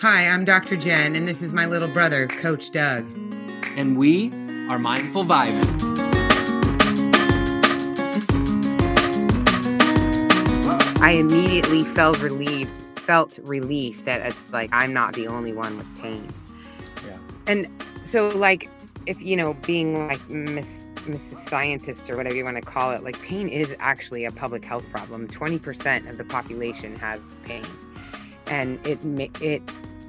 Hi, I'm Dr. Jen, and this is my little brother, Coach Doug. And we are Mindful Vibing. I immediately felt relieved, felt relief that it's like I'm not the only one with pain. Yeah. And so, like, if you know, being like Miss Mrs. Scientist or whatever you want to call it, like pain is actually a public health problem. 20% of the population has pain. And it it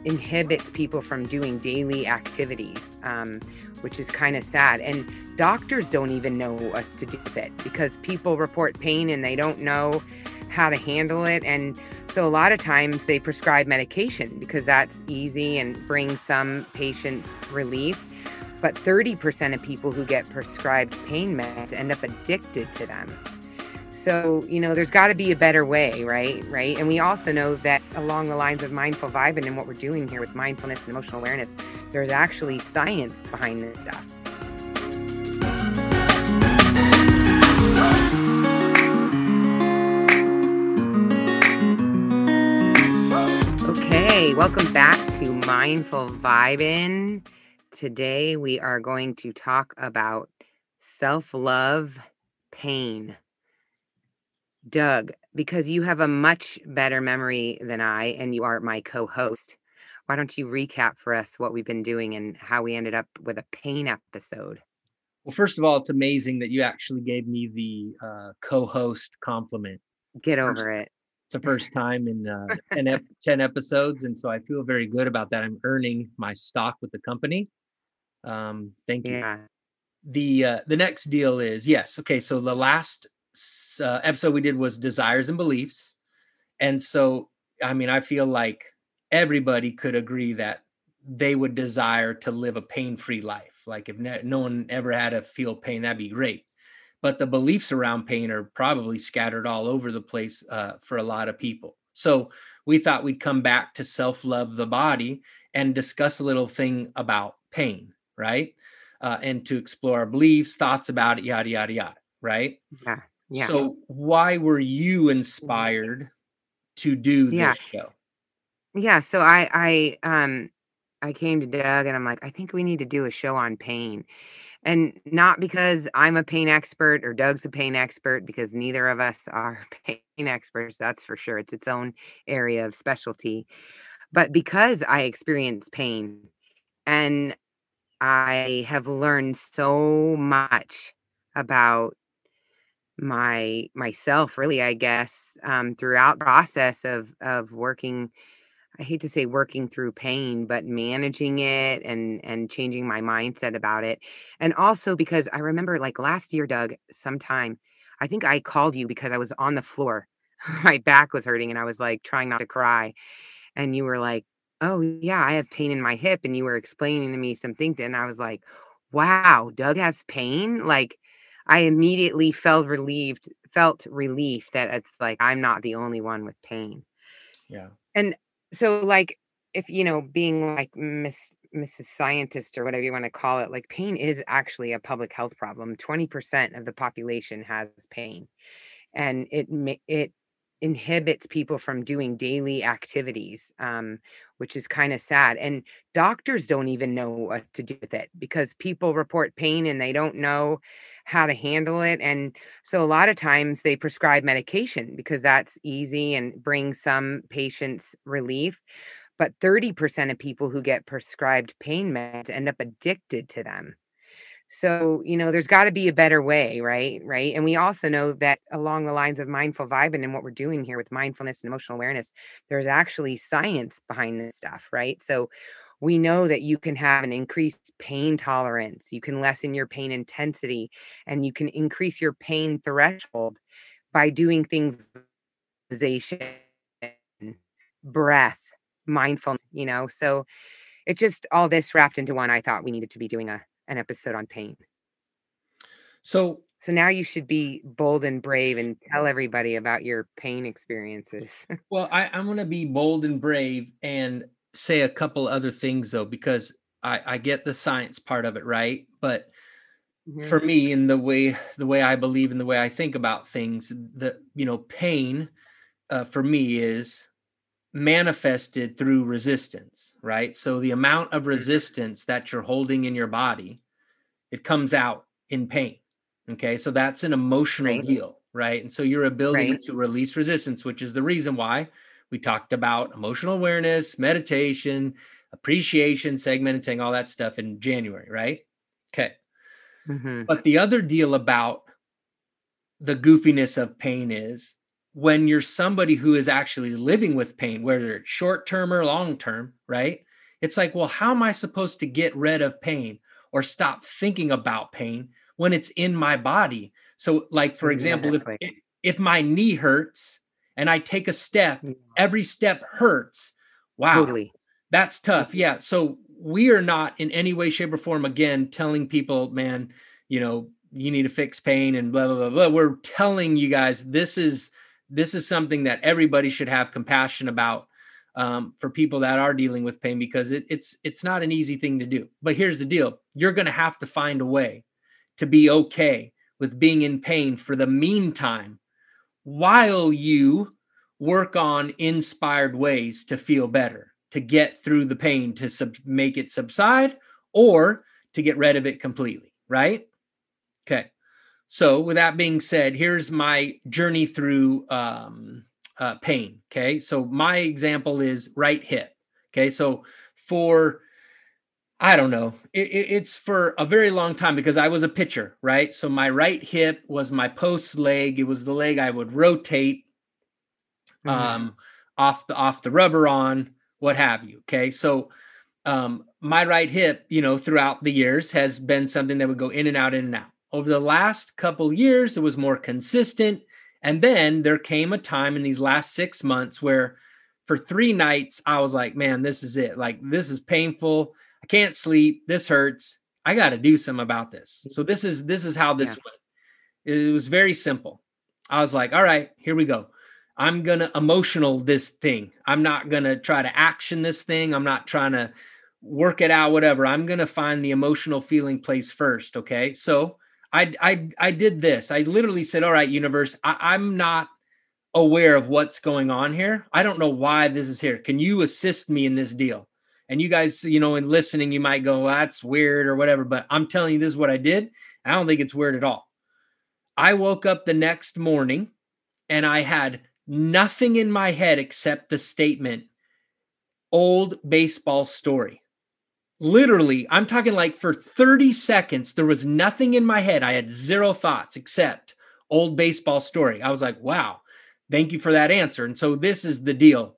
inhibits people from doing daily activities, um, which is kind of sad. And doctors don't even know what to do with it because people report pain and they don't know how to handle it. And so a lot of times they prescribe medication because that's easy and brings some patients relief. But 30% of people who get prescribed pain meds end up addicted to them. So, you know, there's got to be a better way, right? Right. And we also know that along the lines of mindful vibing and what we're doing here with mindfulness and emotional awareness, there's actually science behind this stuff. Okay, welcome back to Mindful Vibing. Today we are going to talk about self love pain. Doug, because you have a much better memory than I and you are my co host, why don't you recap for us what we've been doing and how we ended up with a pain episode? Well, first of all, it's amazing that you actually gave me the uh, co host compliment. Get it's over first, it. It's the first time in uh, 10, ep- 10 episodes. And so I feel very good about that. I'm earning my stock with the company. Um, thank you. Yeah. The uh, the next deal is yes. Okay, so the last uh, episode we did was desires and beliefs. And so, I mean, I feel like everybody could agree that they would desire to live a pain free life. Like, if ne- no one ever had to feel pain, that'd be great. But the beliefs around pain are probably scattered all over the place uh, for a lot of people. So, we thought we'd come back to self love the body and discuss a little thing about pain, right? Uh, and to explore our beliefs, thoughts about it, yada, yada, yada, right? Yeah. Yeah. So why were you inspired to do this yeah. show? Yeah. So I I um I came to Doug and I'm like, I think we need to do a show on pain. And not because I'm a pain expert or Doug's a pain expert, because neither of us are pain experts, that's for sure. It's its own area of specialty. But because I experience pain and I have learned so much about my myself really i guess um, throughout process of of working i hate to say working through pain but managing it and and changing my mindset about it. And also because i remember like last year doug sometime i think i called you because i was on the floor my back was hurting and i was like trying not to cry. And you were like oh yeah i have pain in my hip and you were explaining to me some things and i was like wow doug has pain? Like I immediately felt relieved, felt relief that it's like I'm not the only one with pain. Yeah. And so like if you know being like Miss Mrs. Scientist or whatever you want to call it, like pain is actually a public health problem. 20% of the population has pain. And it it inhibits people from doing daily activities, um, which is kind of sad. And doctors don't even know what to do with it because people report pain and they don't know how to handle it. And so a lot of times they prescribe medication because that's easy and brings some patients relief. But 30% of people who get prescribed pain meds end up addicted to them. So, you know, there's got to be a better way, right? Right. And we also know that along the lines of mindful vibing and what we're doing here with mindfulness and emotional awareness, there's actually science behind this stuff, right? So, we know that you can have an increased pain tolerance, you can lessen your pain intensity, and you can increase your pain threshold by doing things breath, mindfulness, you know. So, it's just all this wrapped into one. I thought we needed to be doing a an episode on pain. So so now you should be bold and brave and tell everybody about your pain experiences. well, I, I'm going to be bold and brave and say a couple other things though, because I, I get the science part of it, right? But mm-hmm. for me, in the way the way I believe and the way I think about things, the you know pain uh, for me is manifested through resistance, right? So the amount of mm-hmm. resistance that you're holding in your body, it comes out in pain. Okay. So that's an emotional right. deal, right? And so your ability right. to release resistance, which is the reason why we talked about emotional awareness, meditation, appreciation, segmenting, all that stuff in January, right? Okay. Mm-hmm. But the other deal about the goofiness of pain is when you're somebody who is actually living with pain, whether it's short term or long term, right? It's like, well, how am I supposed to get rid of pain or stop thinking about pain when it's in my body? So, like, for example, exactly. if, if my knee hurts and I take a step, every step hurts. Wow. Totally. That's tough. Yeah. So, we are not in any way, shape, or form, again, telling people, man, you know, you need to fix pain and blah, blah, blah, blah. We're telling you guys this is this is something that everybody should have compassion about um, for people that are dealing with pain because it, it's it's not an easy thing to do. But here's the deal: you're going to have to find a way to be okay with being in pain for the meantime, while you work on inspired ways to feel better, to get through the pain, to sub- make it subside, or to get rid of it completely. Right? Okay. So, with that being said, here's my journey through um, uh, pain. Okay. So, my example is right hip. Okay. So, for I don't know. It, it, it's for a very long time because I was a pitcher, right? So my right hip was my post leg. It was the leg I would rotate mm-hmm. um, off the off the rubber on, what have you. Okay, so um, my right hip, you know, throughout the years has been something that would go in and out, in and out. Over the last couple years, it was more consistent. And then there came a time in these last six months where for three nights, I was like, man, this is it. Like, this is painful. I can't sleep. This hurts. I got to do something about this. So mm-hmm. this is this is how this yeah. went. It was very simple. I was like, all right, here we go. I'm gonna emotional this thing. I'm not gonna try to action this thing. I'm not trying to work it out, whatever. I'm gonna find the emotional feeling place first. Okay. So I I I did this. I literally said, "All right, universe, I, I'm not aware of what's going on here. I don't know why this is here. Can you assist me in this deal?" And you guys, you know, in listening, you might go, well, "That's weird" or whatever. But I'm telling you, this is what I did. I don't think it's weird at all. I woke up the next morning and I had nothing in my head except the statement old baseball story literally, I'm talking like for 30 seconds, there was nothing in my head. I had zero thoughts except old baseball story. I was like, wow, thank you for that answer. And so this is the deal.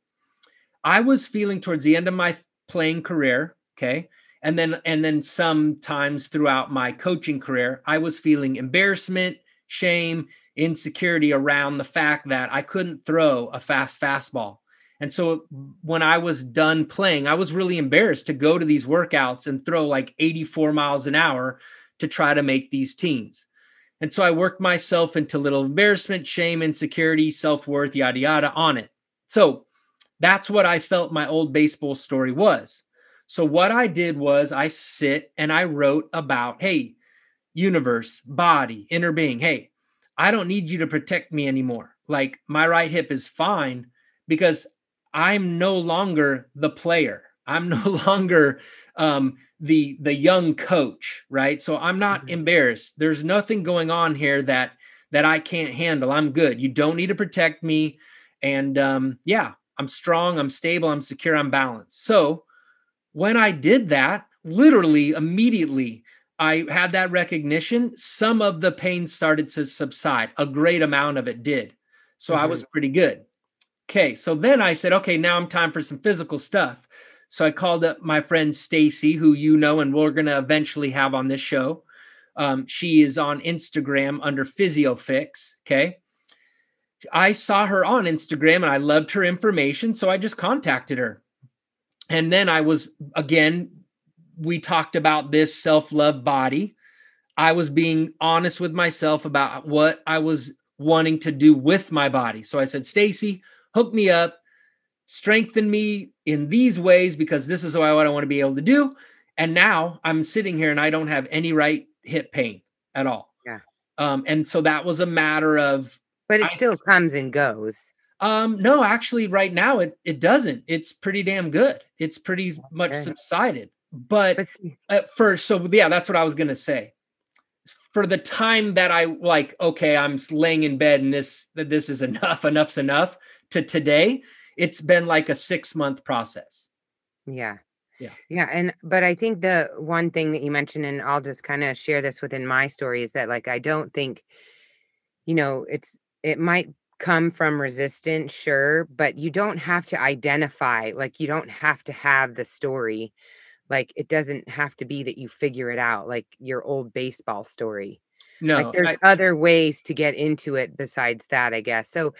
I was feeling towards the end of my playing career, okay? And then and then sometimes throughout my coaching career, I was feeling embarrassment, shame, insecurity around the fact that I couldn't throw a fast fastball. And so when I was done playing, I was really embarrassed to go to these workouts and throw like 84 miles an hour to try to make these teams. And so I worked myself into little embarrassment, shame, insecurity, self worth, yada, yada on it. So that's what I felt my old baseball story was. So what I did was I sit and I wrote about, hey, universe, body, inner being, hey, I don't need you to protect me anymore. Like my right hip is fine because I'm no longer the player. I'm no longer um, the the young coach, right? So I'm not mm-hmm. embarrassed. There's nothing going on here that that I can't handle. I'm good. You don't need to protect me, and um, yeah, I'm strong. I'm stable. I'm secure. I'm balanced. So when I did that, literally immediately, I had that recognition. Some of the pain started to subside. A great amount of it did. So mm-hmm. I was mm-hmm. pretty good. Okay, so then I said, okay, now I'm time for some physical stuff. So I called up my friend Stacy, who you know, and we're going to eventually have on this show. Um, she is on Instagram under PhysioFix. Okay. I saw her on Instagram and I loved her information. So I just contacted her. And then I was, again, we talked about this self love body. I was being honest with myself about what I was wanting to do with my body. So I said, Stacy, hook me up, strengthen me in these ways because this is what I want to be able to do. And now I'm sitting here and I don't have any right hip pain at all. Yeah. Um, and so that was a matter of but it I, still comes and goes. Um, no, actually, right now it it doesn't. It's pretty damn good. It's pretty much Okay. subsided. But But at first, so yeah, that's what I was gonna say. For the time that I like, okay, I'm laying in bed and this that this is enough, enough's enough. To today, it's been like a six month process. Yeah. Yeah. Yeah. And, but I think the one thing that you mentioned, and I'll just kind of share this within my story, is that like, I don't think, you know, it's, it might come from resistance, sure, but you don't have to identify, like, you don't have to have the story. Like, it doesn't have to be that you figure it out, like your old baseball story. No, Like, there's I, other ways to get into it besides that, I guess. So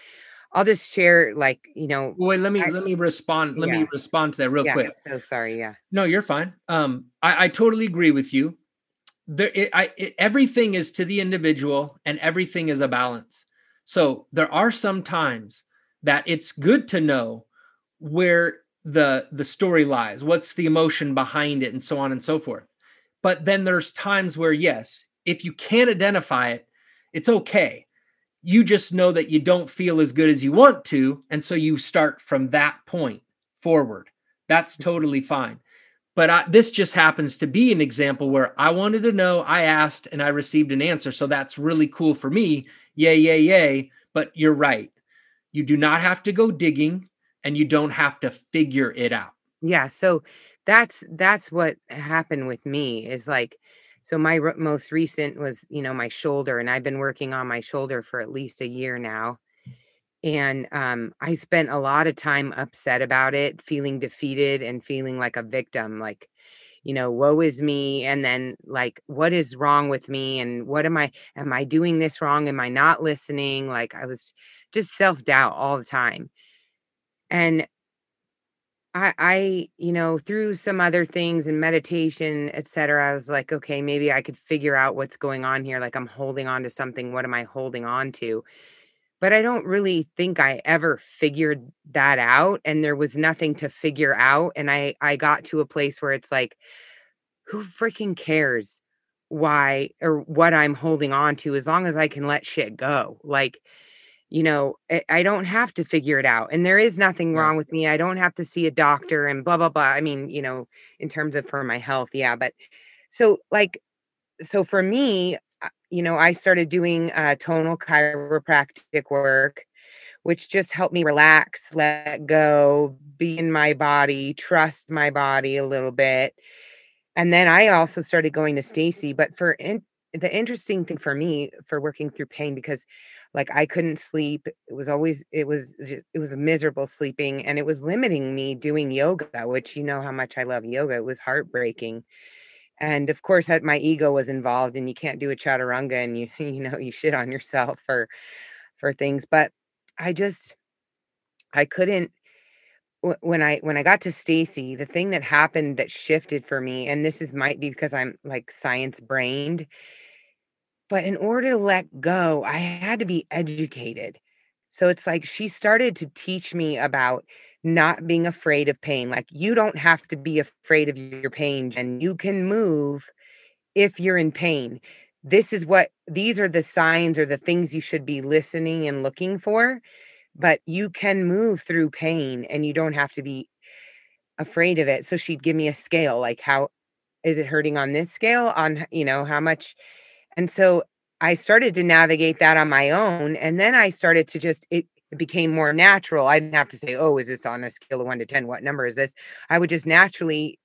I'll just share, like, you know, wait, let me I- let me respond. Let Yeah. me respond to that real yeah, quick. so sorry. Yeah. No, you're fine. Um, I, I totally agree with you. There, it, I, it, everything is to the individual, and everything is a balance. So there are some times that it's good to know where the the story lies, what's the emotion behind it, and so on and so forth. But then there's times where, yes, if you can't identify it, it's okay. You just know that you don't feel as good as you want to, and so you start from that point forward. That's mm-hmm. totally fine. But I, this just happens to be an example where I wanted to know, I asked, and I received an answer. So that's really cool for me. Yay, yay, yay. But you're right. You do not have to go digging and you don't have to figure it out. Yeah, so that's that's what happened with me is like so my most recent was, you know, my shoulder and I've been working on my shoulder for at least a year now. And um I spent a lot of time upset about it, feeling defeated and feeling like a victim, like you know, woe is me and then like what is wrong with me and what am I am I doing this wrong? Am I not listening? Like I was just self-doubt all the time. And I I, you know, through some other things and meditation, et cetera, I was like, okay, maybe I could figure out what's going on here. Like I'm holding on to something. What am I holding on to? But I don't really think I ever figured that out. And there was nothing to figure out. And I I got to a place where it's like, who freaking cares why or what I'm holding on to as long as I can let shit go. Like you know, I, I don't have to figure it out. And there is nothing wrong with me. I don't have to see a doctor and blah, blah, blah. I mean, you know, in terms of for my health, yeah. But so, like, so for me, you know, I started doing uh, tonal chiropractic work, which just helped me relax, let go, be in my body, trust my body a little bit. And then I also started going to Stacy. But for in, the interesting thing for me for working through pain, because like I couldn't sleep, it was always it was it was miserable sleeping, and it was limiting me doing yoga, which you know how much I love yoga. It was heartbreaking, and of course, my ego was involved, and you can't do a chaturanga, and you you know you shit on yourself for for things. But I just I couldn't when I when I got to Stacy, the thing that happened that shifted for me, and this is might be because I'm like science brained, but in order to let go, I had to be educated. So it's like she started to teach me about not being afraid of pain. Like you don't have to be afraid of your pain, and you can move if you're in pain. This is what these are the signs or the things you should be listening and looking for but you can move through pain and you don't have to be afraid of it. So she'd give me a scale like how is it hurting on this scale on you know how much and so I started to navigate that on my own and then I started to just it it became more natural. I didn't have to say, "Oh, is this on a scale of 1 to 10? What number is this?" I would just naturally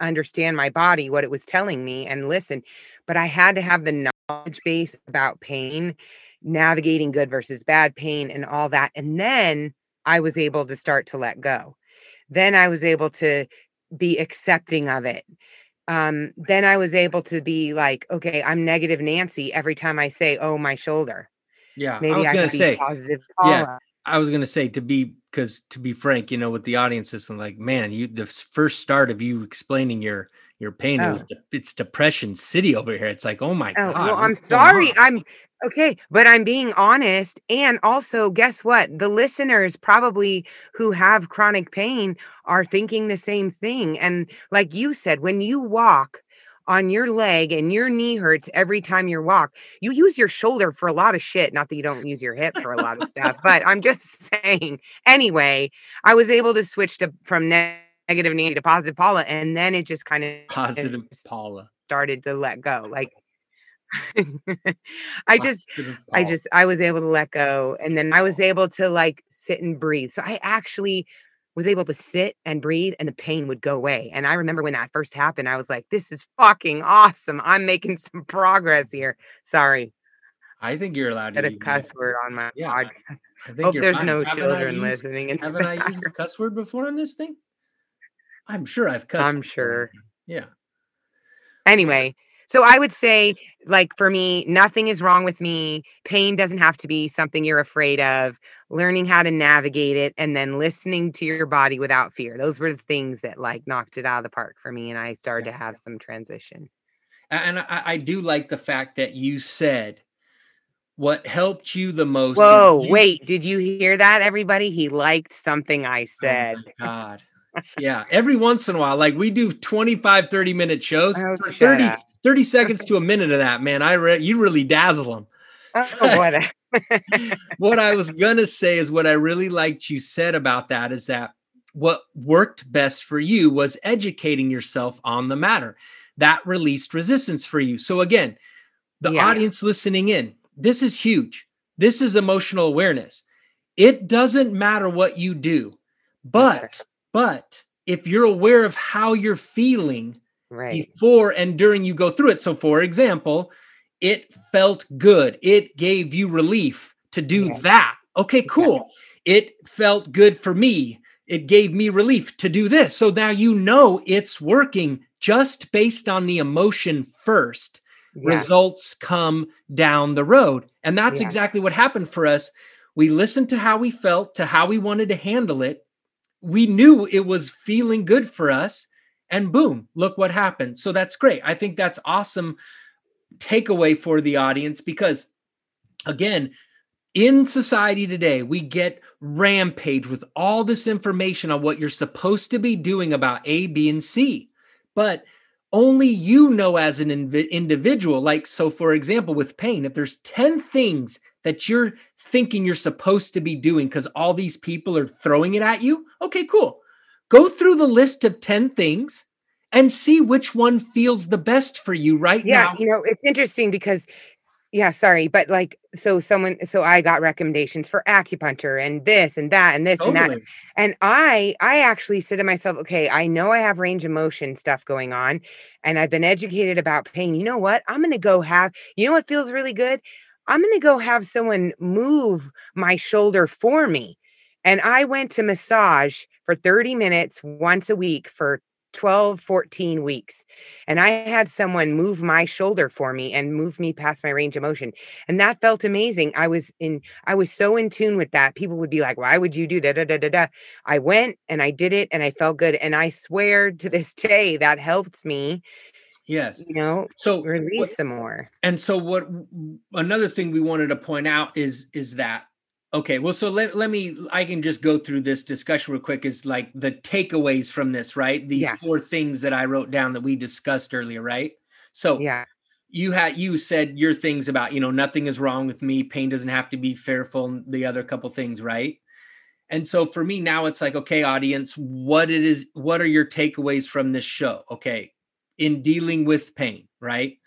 understand my body, what it was telling me and listen. But I had to have the knowledge base about pain, navigating good versus bad pain and all that. And then I was able to start to let go. Then I was able to be accepting of it. Um, then I was able to be like, okay, I'm negative Nancy every time I say, oh, my shoulder. Yeah. Maybe I, going could to be say, positive. yeah. I was gonna say to be because to be frank, you know, with the audience, it's like, man, you the first start of you explaining your your pain, Oh. it's depression city over here. It's like, oh my Oh, god, well, I'm sorry. I'm okay, but I'm being honest. And also, guess what? The listeners probably who have chronic pain are thinking the same thing. And like you said, when you walk on your leg and your knee hurts every time you walk. You use your shoulder for a lot of shit. Not that you don't use your hip for a lot of stuff, but I'm just saying. Anyway, I was able to switch to from negative Nancy to positive Paula, and then it just kind of Positive Paula. started to let go. Like I just I just I was able to let go and then I was oh. able to like sit and breathe. So I actually was able to sit and breathe and the pain would go away. And I remember when that first happened, I was like, this is fucking awesome. I'm making some progress here. Sorry, I think you're allowed to got a cuss it. word on my Yeah, podcast. I think Hope there's fine. no Haven't children used- listening. in the Haven't I used a cuss word before on this thing? I'm sure I've cussed. I'm before. sure. Yeah. Anyway, so I would say, like, for me, nothing is wrong with me. Pain doesn't have to be something you're afraid of. Learning how to navigate it and then listening to your body without fear. Those were the things that, like, knocked it out of the park for me. And I started Yeah. to have some transition. And I, I do like the fact that you said what helped you the most. Whoa, you- wait, did you hear that, everybody? He liked something I Oh said. my God. Yeah. Every once in a while, like we do 25, 30 minute shows. Oh, for 30, up. 30 seconds to a minute of that, man. I re- you really dazzle them. Oh, what? what I was gonna say is what I really liked you said about that is that what worked best for you was educating yourself on the matter. That released resistance for you. So again, the Yeah. audience listening in, this is huge. This is emotional awareness. It doesn't matter what you do, but but if you're aware of how you're feeling right. before and during you go through it. So, for example, it felt good. It gave you relief to do Yeah. that. Okay, cool. It felt good for me. It gave me relief to do this. So now you know it's working just based on the emotion first. Yeah. Results come down the road. And that's Yeah. exactly what happened for us. We listened to how we felt, to how we wanted to handle it. We knew it was feeling good for us and boom look what happened. So that's great. I think that's awesome takeaway for the audience because again in society today we get rampage with all this information on what you're supposed to be doing about a b and c. But only you know as an invi- individual like so for example with pain if there's 10 things that you're thinking you're supposed to be doing because all these people are throwing it at you okay cool. Go through the list of 10 things and see which one feels the best for you right yeah now. you know it's interesting because yeah sorry but like so someone so i got recommendations for acupuncture and this and that and this and that. And i i actually said to myself okay i know i have range of motion stuff going on and i've been educated about pain. You know what? I'm gonna go have you know what feels really good? I'm gonna go have someone move my shoulder for me. And i went to massage for 30 minutes once a week for 12 14 weeks and i had someone move my shoulder for me and move me past my range of motion and that felt amazing i was in i was so in tune with that people would be like why would you do da da da da da? I went and i did it and i felt good and i swear to this day that helped me yes you know so release what- some more. and so what another thing we wanted to point out is is that okay well so let, let me i can just go through this discussion real quick is like the takeaways from this right? These Yeah. four things that i wrote down that we discussed earlier right? So yeah. you had you said your things about you know nothing is wrong with me pain doesn't have to be fearful and the other couple things right? And so for me now it's like okay audience what it is what are your takeaways from this show? Okay in dealing with pain right?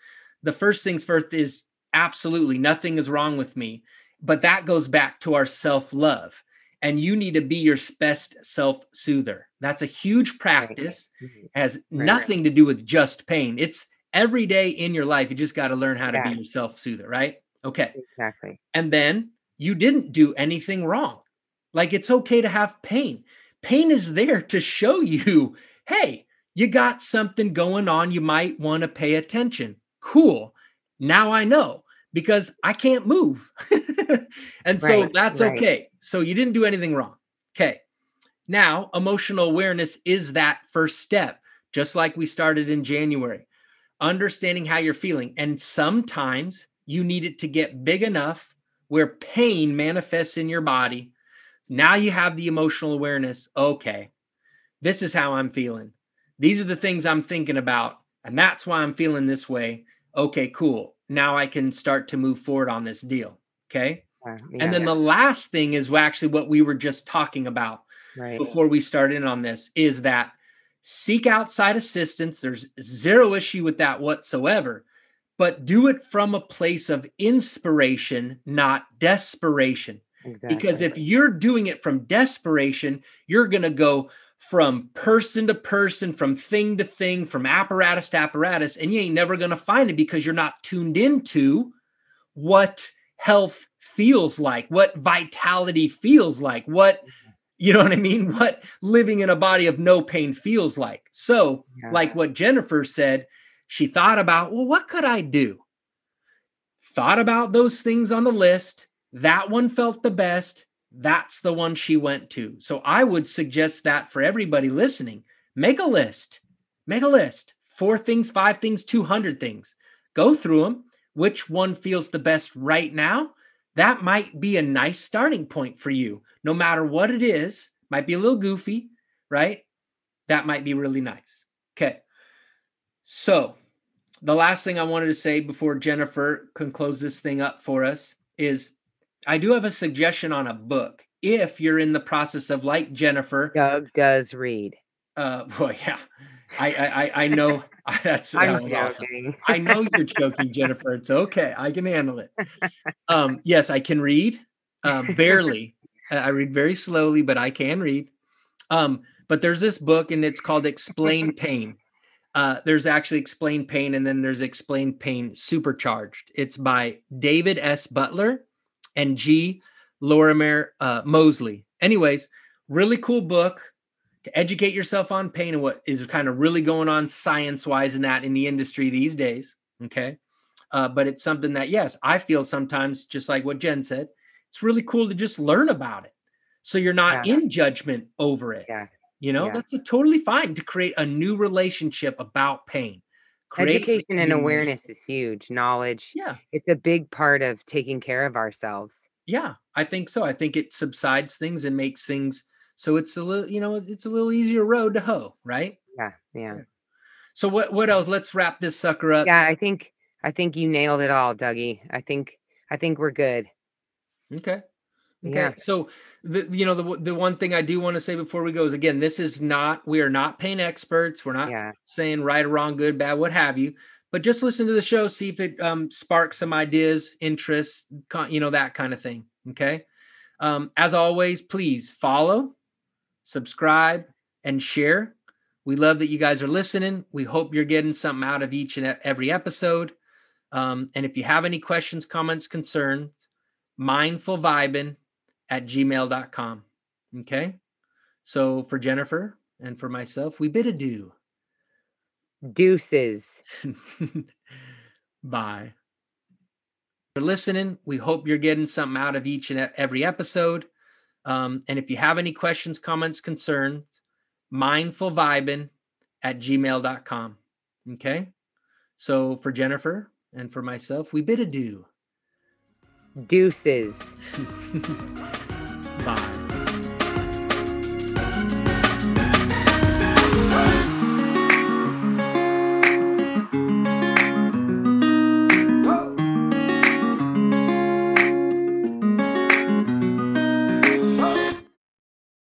The first things first is absolutely nothing is wrong with me but that goes back to our self-love and you need to be your best self-soother that's a huge practice Mhm. has right. nothing to do with just pain it's every day in your life you just got to learn how to Yeah. be your self-soother right okay exactly and then you didn't do anything wrong. Like it's okay to have pain. Pain is there to show you, hey, you got something going on. You might want to pay attention. Cool. Now I know because I can't move. and so that's right. okay. So you didn't do anything wrong. Okay. Now, emotional awareness is that first step, just like we started in January. Understanding how you're feeling. And sometimes you need it to get big enough where pain manifests in your body. Now you have the emotional awareness. Okay, this is how I'm feeling. These are the things I'm thinking about. And that's why I'm feeling this way. Okay, cool. Now I can start to move forward on this deal. Okay. Uh, and yeah, then the last thing is actually what we were just talking about right. before we started on this is that seek outside assistance. There's zero issue with that whatsoever, but do it from a place of inspiration, not desperation. Exactly. Because if you're doing it from desperation, you're going to go from person to person, from thing to thing, from apparatus to apparatus, and you ain't never going to find it because you're not tuned into what health feels like, what vitality feels like, what mm-hmm. you know what I mean? What living in a body of no pain feels like. So, Yeah. like what Jennifer said, she thought about, well, what could I do? Thought about those things on the list. That one felt the best. That's the one she went to. So, I would suggest that for everybody listening, make a list. Make a list. Four things, five things, 200 things. Go through them. Which one feels the best right now? That might be a nice starting point for you. No matter what it is, might be a little goofy, right? That might be really nice. Okay. So, the last thing I wanted to say before Jennifer can close this thing up for us is I do have a suggestion on a book. If you're in the process of like Jennifer, Doug does read. uh, well, yeah, I I I- I know that's that I'm was awesome. I know you're joking, Jennifer. It's okay. I can handle it. Um, yes, I can read. Um, barely. I I read very slowly, but I can read. Um, but there's this book, and it's called Explain Pain. Uh, there's actually Explain Pain, and then there's Explain Pain Supercharged. It's by David S. Butler and G. Lorimer uh, Moseley. Anyways, really cool book to educate yourself on pain and what is kind of really going on science wise in that in the industry these days. Okay. Uh, but it's something that, yes, I feel sometimes, just like what Jen said, it's really cool to just learn about it. So you're not Yeah. in judgment over it. Yeah. You know, Yeah. that's a totally fine to create a new relationship about pain. Create Education and awareness is huge. Knowledge. Yeah. It's a big part of taking care of ourselves. Yeah, I think so. I think it subsides things and makes things so it's a little, you know, it's a little easier road to hoe, right? Yeah. Yeah. So what what else? Let's wrap this sucker up. Yeah. I think I think you nailed it all, Dougie. I think I think we're good. Okay. Okay. Yeah. So the you know the the one thing I do want to say before we go is again, this is not we are not pain experts. We're not Yeah. saying right or wrong, good, bad, what have you. But just listen to the show, see if it um, sparks some ideas, interests, you know that kind of thing. Okay. Um, as always, please follow, subscribe, and share. We love that you guys are listening. We hope you're getting something out of each and every episode. Um, and if you have any questions, comments, concerns, mindfulvibin at gmail.com. Okay. So for Jennifer and for myself, we bid adieu. Deuces. Bye. For listening, we hope you're getting something out of each and every episode. Um, and if you have any questions, comments, concerns, mindfulvibin at gmail.com. Okay. So for Jennifer and for myself, we bid adieu. Deuces. Bye.